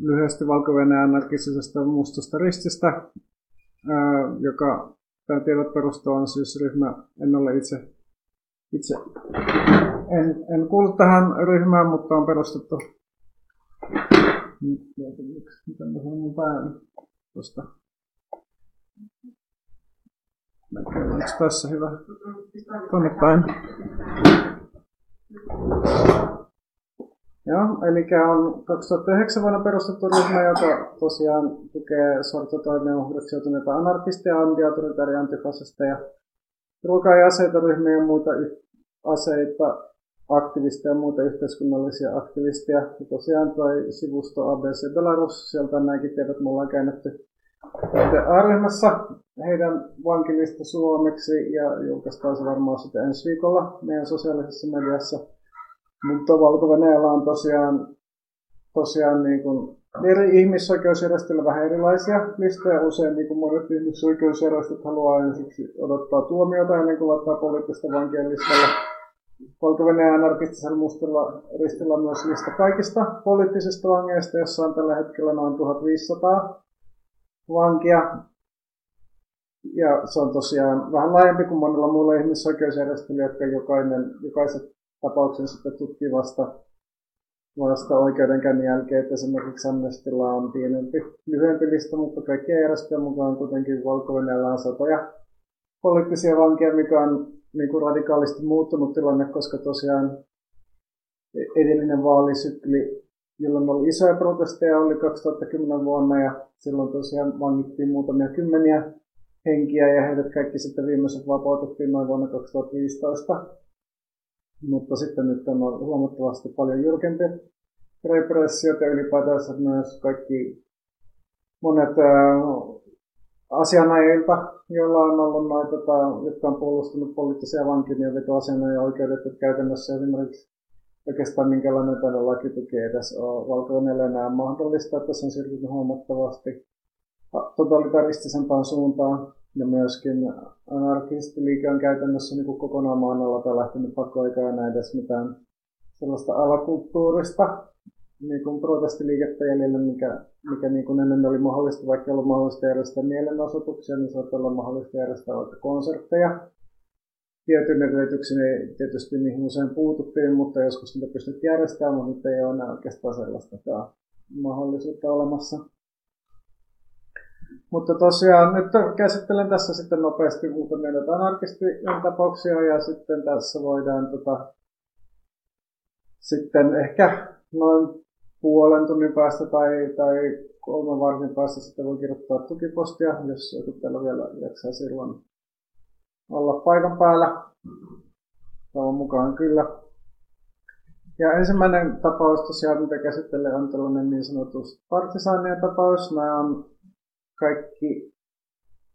lyhyesti valko anarkistisesta mustasta rististä, joka tämä tiedot perustuu on siis ryhmä, en ole itse, itse en, en kuulu tähän ryhmään, mutta on perustettu Miten mä sanon mun tuosta? Onko tässä hyvä? Tuonne päin. Joo, eli on 2009 vuonna perustettu ryhmä, joka tosiaan tukee sortotoimien uhreiksi joutuneita anarkisteja, antiautoritaria, antifasisteja, ruokaa ja aseita ryhmiä ja muita aseita, aktivisteja ja muita yhteiskunnallisia aktivisteja. Ja tosiaan toi sivusto ABC Belarus, sieltä näinkin tiedot me ollaan käännetty A-ryhmässä heidän vankilista suomeksi ja julkaistaan se varmaan sitten ensi viikolla meidän sosiaalisessa mediassa. Mutta valko on tosiaan, tosiaan niin kuin eri ihmisoikeusjärjestöillä vähän erilaisia listoja. Usein niin kuin monet ihmisoikeusjärjestöt haluaa ensiksi odottaa tuomiota ennen kuin laittaa poliittista vankien listalla. valko anarkistisella mustalla ristillä myös lista kaikista poliittisista vangeista, jossa on tällä hetkellä noin 1500 vankia. Ja se on tosiaan vähän laajempi kuin monilla muilla ihmisoikeusjärjestöillä, jotka jokainen, jokaisen tapauksen sitten tutkii vasta, vasta oikeudenkäynnin jälkeen, että esimerkiksi Amnestilla on pienempi, lyhyempi lista, mutta kaikkien järjestöjen mukaan kuitenkin valko on satoja poliittisia vankia, mikä on niin kuin radikaalisti muuttunut tilanne, koska tosiaan edellinen vaalisykli jolloin oli isoja protesteja, oli 2010 vuonna ja silloin tosiaan vangittiin muutamia kymmeniä henkiä ja heidät kaikki sitten viimeiset vapautettiin noin vuonna 2015. Mutta sitten nyt on huomattavasti paljon jyrkempi repressiot ja ylipäätänsä myös kaikki monet asianajilta, joilla on ollut noita, jotka on puolustanut poliittisia vankin ja vetoasianajan oikeudet, että käytännössä esimerkiksi oikeastaan minkälainen tällainen lakituki edes ole valko enää mahdollista, että se on siirtynyt huomattavasti totalitaristisempaan suuntaan. Ja myöskin anarkistiliike on käytännössä niin kuin kokonaan maan alla lähtenyt pakoikaan enää edes mitään sellaista alakulttuurista niin kuin protestiliikettä jäljellä, mikä, mikä niin kuin ennen oli mahdollista, vaikka ei ollut mahdollista järjestää mielenosoituksia, niin on olla mahdollista järjestää vaikka konsertteja tietyn edellytyksin ei tietysti niihin usein puututtiin, mutta joskus niitä pystyt järjestämään, mutta nyt ei ole enää oikeastaan sellaista mahdollisuutta olemassa. Mutta tosiaan nyt käsittelen tässä sitten nopeasti muutamia näitä anarkistien tapauksia ja sitten tässä voidaan tota, sitten ehkä noin puolen tunnin päästä tai, tai kolmen vartin päästä sitten voi kirjoittaa tukipostia, jos joku täällä vielä jaksaa silloin olla paikan päällä. Toivon mukaan kyllä. Ja ensimmäinen tapaus tosiaan, mitä käsittelee, on tällainen niin sanottu partisaanien tapaus. Nämä on kaikki,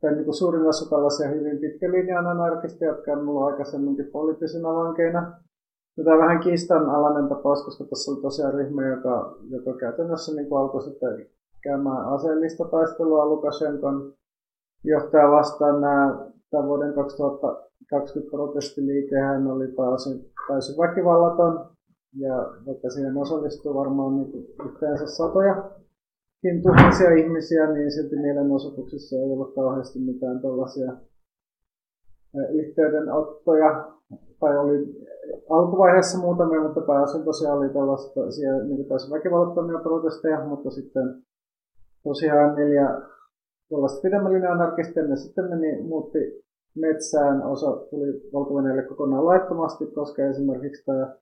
tai niin kuin suurin osa tällaisia hyvin pitkän linjan anarkisteja, jotka on ollut aikaisemminkin poliittisina vankeina. Tämä on vähän kiistanalainen tapaus, koska tässä oli tosiaan ryhmä, joka, joka käytännössä niin kuin alkoi sitten käymään aseellista taistelua Lukashenkon johtaja vastaan. Nämä tämän vuoden 2020 protestiliikehän oli täysin, täysin väkivallaton, ja vaikka siihen osallistui varmaan niin yhteensä satoja tuhansia ihmisiä, niin silti mielenosoituksissa ei ollut kauheasti mitään tällaisia yhteydenottoja, tai oli alkuvaiheessa muutamia, mutta pääosin tosiaan oli tällaista siellä, niin väkivallattomia protesteja, mutta sitten tosiaan neljä tuollaista pidemmällinen anarkistia, ne sitten meni, muutti metsään. Osa tuli valko kokonaan laittomasti, koska esimerkiksi tämä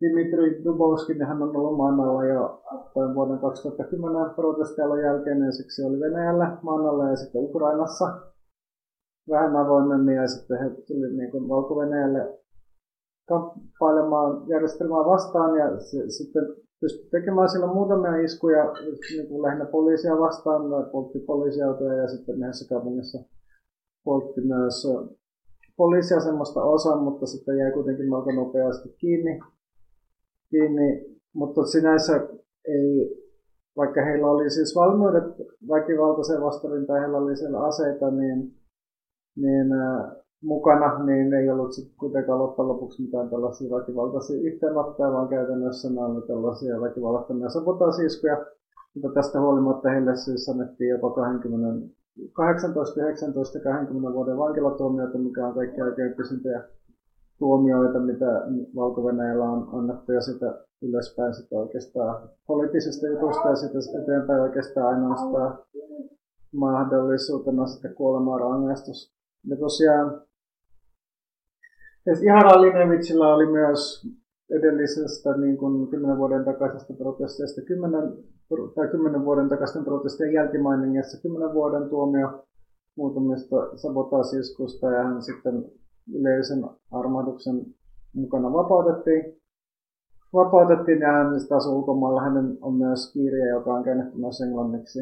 Dimitri Dubovski, hän on ollut maanalla jo tämän vuoden 2010 protesteilla jälkeen, ja siksi oli Venäjällä maanalla ja sitten Ukrainassa vähän avoimemmin, ja sitten he tuli niin kuin Valko-Venäjälle kamppailemaan järjestelmää vastaan, ja se, sitten pystyi tekemään silloin muutamia iskuja niin kuin lähinnä poliisia vastaan, poltti poliisiautoja ja sitten näissä kaupungissa poltti myös poliisiasemasta osan, mutta sitten jäi kuitenkin melko nopeasti kiinni. Kiinni. Mutta sinänsä ei, vaikka heillä oli siis valmiudet väkivaltaiseen vastarintaan, heillä oli siellä aseita, niin, niin äh, mukana, niin ei ollut sitten kuitenkaan loppujen lopuksi mitään tällaisia väkivaltaisia yhteenottoja, vaan käytännössä nämä oli tällaisia väkivallattomia sabotaasiiskuja. mutta tästä huolimatta heille siis annettiin jopa 20, 18, 19 20 vuoden vankilatuomioita, mikä on kaikki oikein pisimpiä tuomioita, mitä valko on annettu ja sitä ylöspäin sitä oikeastaan poliittisesta jutusta ja sitä eteenpäin oikeastaan ainoastaan mahdollisuutena sitten kuolemaan rangaistus. Ja tosiaan Ihara Linevitsillä oli myös edellisestä niin kuin 10 vuoden takaisesta protesteista 10, tai 10 vuoden takaisten protestien jälkimainingissa 10 vuoden tuomio muutamista sabotaasiskusta ja hän sitten yleisen armahduksen mukana vapautettiin. Vapautettiin ja hän taas ulkomailla. Hänen on myös kirja, joka on käännetty myös englanniksi.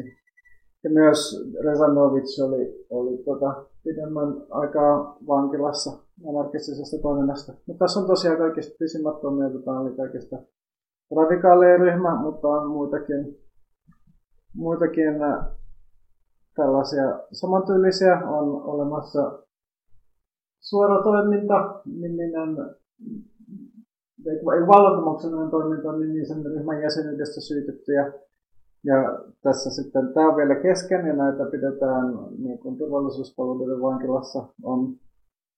Ja myös Rezanovic oli, oli tota, pidemmän aikaa vankilassa anarkistisesta toiminnasta. Mutta tässä on tosiaan kaikista pisimmät tuomiot, tämä oli kaikista radikaaleja ryhmä, mutta on muitakin, muitakin äh, tällaisia samantyylisiä on olemassa suora toiminta, niminen vallankumouksellinen toiminta on nimisen ryhmän jäsenyydestä syytettyjä. Ja tässä sitten tämä on vielä kesken ja näitä pidetään niin kuin turvallisuuspalveluiden vankilassa on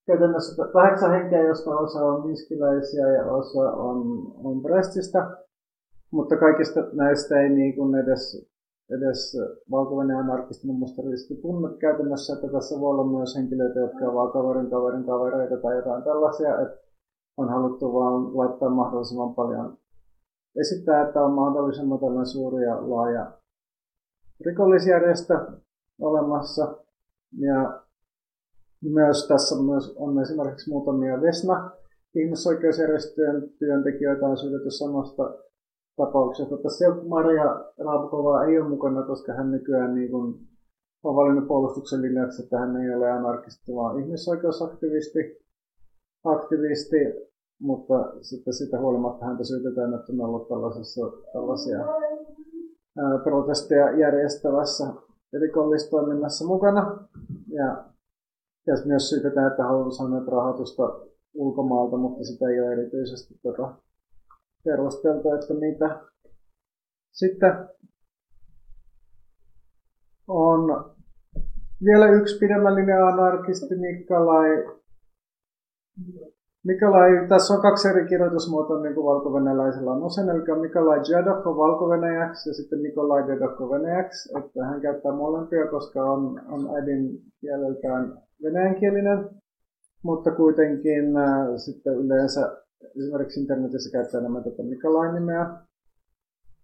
käytännössä kahdeksan henkeä, josta osa on miskiläisiä ja osa on, on Brestistä. Mutta kaikista näistä ei niin kuin edes edes valko anarkistinen mustarilisti tunne käytännössä, että tässä voi olla myös henkilöitä, jotka ovat kaverin kaverin kavereita tai jotain tällaisia, että on haluttu vaan laittaa mahdollisimman paljon esittää, että on mahdollisimman tällainen suuri ja laaja rikollisjärjestö olemassa. Ja myös tässä myös on esimerkiksi muutamia Vesna ihmisoikeusjärjestöjen työntekijöitä on syytetty samasta tapauksessa. Tässä Maria Raapukova ei ole mukana, koska hän nykyään niin kuin on valinnut puolustuksen linjaksi, että hän ei ole anarkisti, vaan ihmisoikeusaktivisti, aktivisti, mutta sitten sitä huolimatta häntä syytetään, että on ollut tällaisessa, tällaisia ää, protesteja järjestävässä rikollistoiminnassa mukana. Ja, ja myös syytetään, että haluaa saada rahoitusta ulkomaalta, mutta sitä ei ole erityisesti tota, perusteltu, että mitä sitten on vielä yksi pidemmällinen anarkisti, Nikolai. Nikolai, tässä on kaksi eri kirjoitusmuotoa niin kuin valko-venäläisellä on osan, eli Nikolai on valko ja sitten Nikolai Dedok venäjäksi, että hän käyttää molempia, koska on, on äidin kieleltään venäjänkielinen, mutta kuitenkin äh, sitten yleensä esimerkiksi internetissä käyttää enemmän tätä Nikolai-nimeä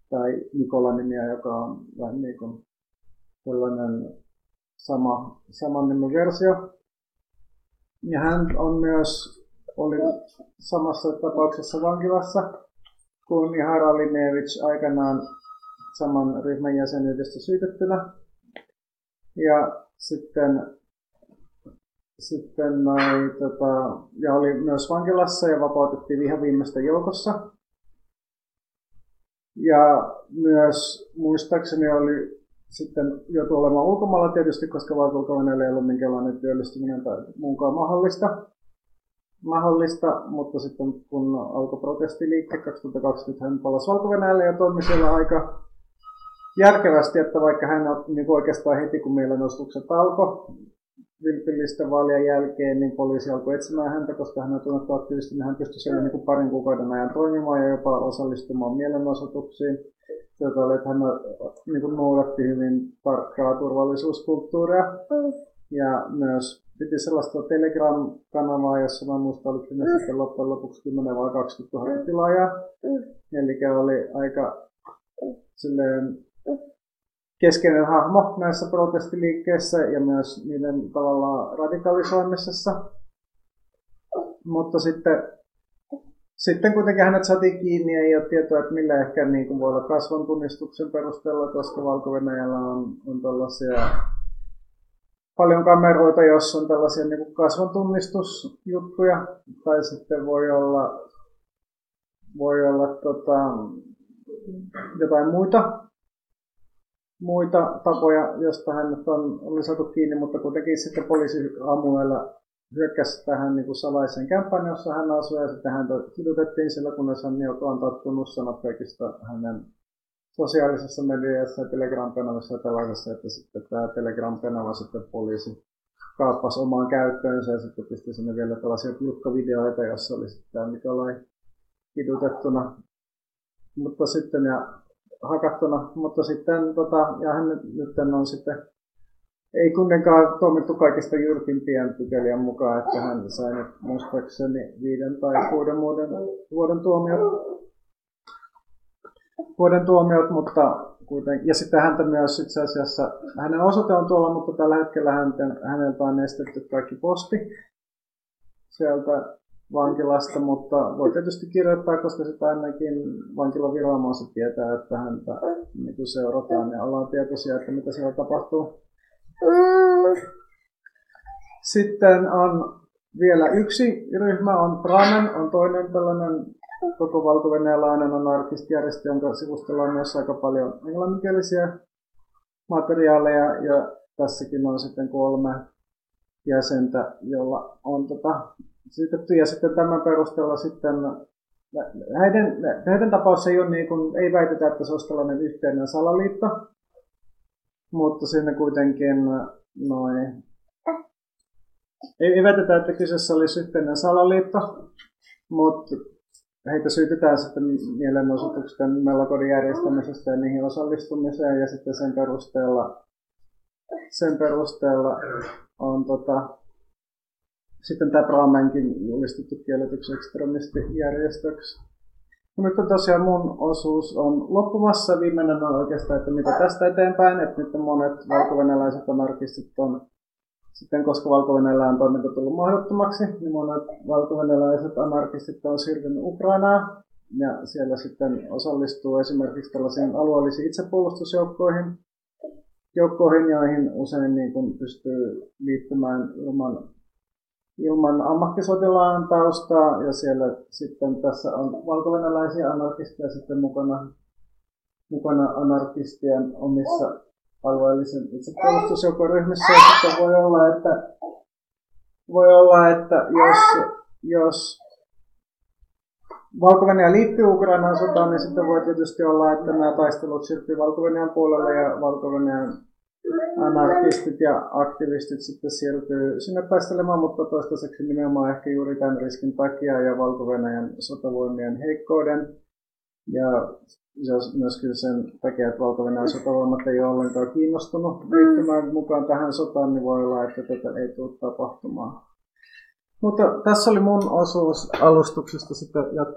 tai Nikola-nimeä, joka on vähän niin kuin sellainen sama, saman nimen versio. Ja hän on myös, oli samassa tapauksessa vankilassa kuin Ihara Linevich aikanaan saman ryhmän jäsenyydestä syytettynä. Ja sitten sitten noi, tota, ja oli myös vankilassa ja vapautettiin ihan viimeistä joukossa. Ja myös muistaakseni oli sitten joutui olemaan ulkomailla tietysti, koska valko ei ollut minkälainen työllistyminen tai muunkaan mahdollista. mahdollista. Mutta sitten kun alkoi protestiliikke 2020, hän palasi valko ja toimi siellä aika järkevästi, että vaikka hän niin oikeastaan heti kun mielenosoitukset alkoi, vilpillisten vaalien jälkeen niin poliisi alkoi etsimään häntä, koska hän on tunnettu aktiivisesti, niin hän pystyi siellä niin kuin parin kuukauden ajan toimimaan ja jopa osallistumaan mielenosoituksiin. Sieltä oli, että hän niin kuin noudatti hyvin tarkkaa turvallisuuskulttuuria. Ja myös piti sellaista Telegram-kanavaa, jossa mä muistan, oliko sinne sitten loppujen lopuksi 10 vai 20 000 tilaajaa. Eli oli aika silleen keskeinen hahmo näissä protestiliikkeissä ja myös niiden tavallaan radikalisoimisessa. Mutta sitten, sitten kuitenkin hänet saatiin kiinni ja ei ole tietoa, että millä ehkä niin kuin voi olla kasvon tunnistuksen perusteella, koska valko on, on tällaisia paljon kameroita, joissa on tällaisia niin kasvon tunnistusjuttuja, tai sitten voi olla, voi olla tota, jotain muita muita tapoja, josta hän on, oli saatu kiinni, mutta kuitenkin sitten poliisi aamuilla hyökkäsi tähän niin kuin salaiseen kämppään, jossa hän asui, ja sitten häntä kidutettiin sillä, kunnes hän jo antaa tunnussanat kaikista hänen sosiaalisessa mediassa ja Telegram-kanavassa ja tällaisessa, että sitten tämä Telegram-kanava sitten poliisi kaappasi omaan käyttöönsä ja sitten pisti sinne vielä tällaisia pilkkavideoita, jossa oli sitten tämä Nikolai kidutettuna. Mutta sitten ja hakattuna, mutta sitten tota, ja hän nyt on sitten ei kuitenkaan tuomittu kaikista jyrkimpien pykälien mukaan, että hän sai nyt muistaakseni viiden tai kuuden vuoden, vuoden tuomiot. Vuoden tuomiot, mutta kuitenkin. Ja sitten häntä myös itse asiassa, hänen osoite on tuolla, mutta tällä hetkellä häneltä on estetty kaikki posti sieltä vankilasta, mutta voi tietysti kirjoittaa, koska sitä ainakin vankilaviranomaiset tietää, että häntä niin seurataan ja ollaan tietoisia, että mitä siellä tapahtuu. Sitten on vielä yksi ryhmä, on Pramen, on toinen tällainen koko valko-venäläinen anarkistijärjestö, jonka sivustolla on myös aika paljon englanninkielisiä materiaaleja ja tässäkin on sitten kolme jäsentä, jolla on tota, syytetty ja sitten tämän perusteella sitten heidän, heidän tapaus ei, ole niin kuin, ei väitetä, että se olisi tällainen yhteinen salaliitto, mutta siinä kuitenkin noin ei, ei väitetä, että kyseessä olisi yhteinen salaliitto, mutta heitä syytetään sitten mielenosoituksien melokodin järjestämisestä ja niihin osallistumiseen. Ja sitten sen perusteella, sen perusteella on tota, sitten tämä Brahmenkin julistettu kielletyksi ekstremistijärjestöksi. No on tosiaan mun osuus on loppumassa. Viimeinen on oikeastaan, että mitä tästä eteenpäin. Että nyt monet valko-venäläiset anarkistit on sitten koska valko on toiminta tullut mahdottomaksi, niin monet valko anarkistit on siirtynyt Ukrainaan ja siellä sitten osallistuu esimerkiksi tällaisiin alueellisiin itsepuolustusjoukkoihin, joukkoihin, joihin usein niin kuin pystyy liittymään ilman, ilman ammattisotilaan taustaa ja siellä sitten tässä on valko anarkisteja sitten mukana, mukana anarkistien omissa alueellisen itsepuolustusjoukon ryhmissä. Ja sitten voi olla, että, voi olla, että jos, jos valko liittyy Ukrainaan sotaan, niin sitten voi tietysti olla, että nämä taistelut siirtyy valko puolelle ja valko anarkistit ja aktivistit sitten siirtyy sinne taistelemaan, mutta toistaiseksi nimenomaan ehkä juuri tämän riskin takia ja valko sotavoimien heikkouden. Ja myöskin sen takia, että valko sotavoimat ei ole ollenkaan kiinnostunut liittymään mukaan tähän sotaan, niin voi olla, että tätä ei tule tapahtumaan. Mutta tässä oli mun osuus alustuksesta, sitten jatketaan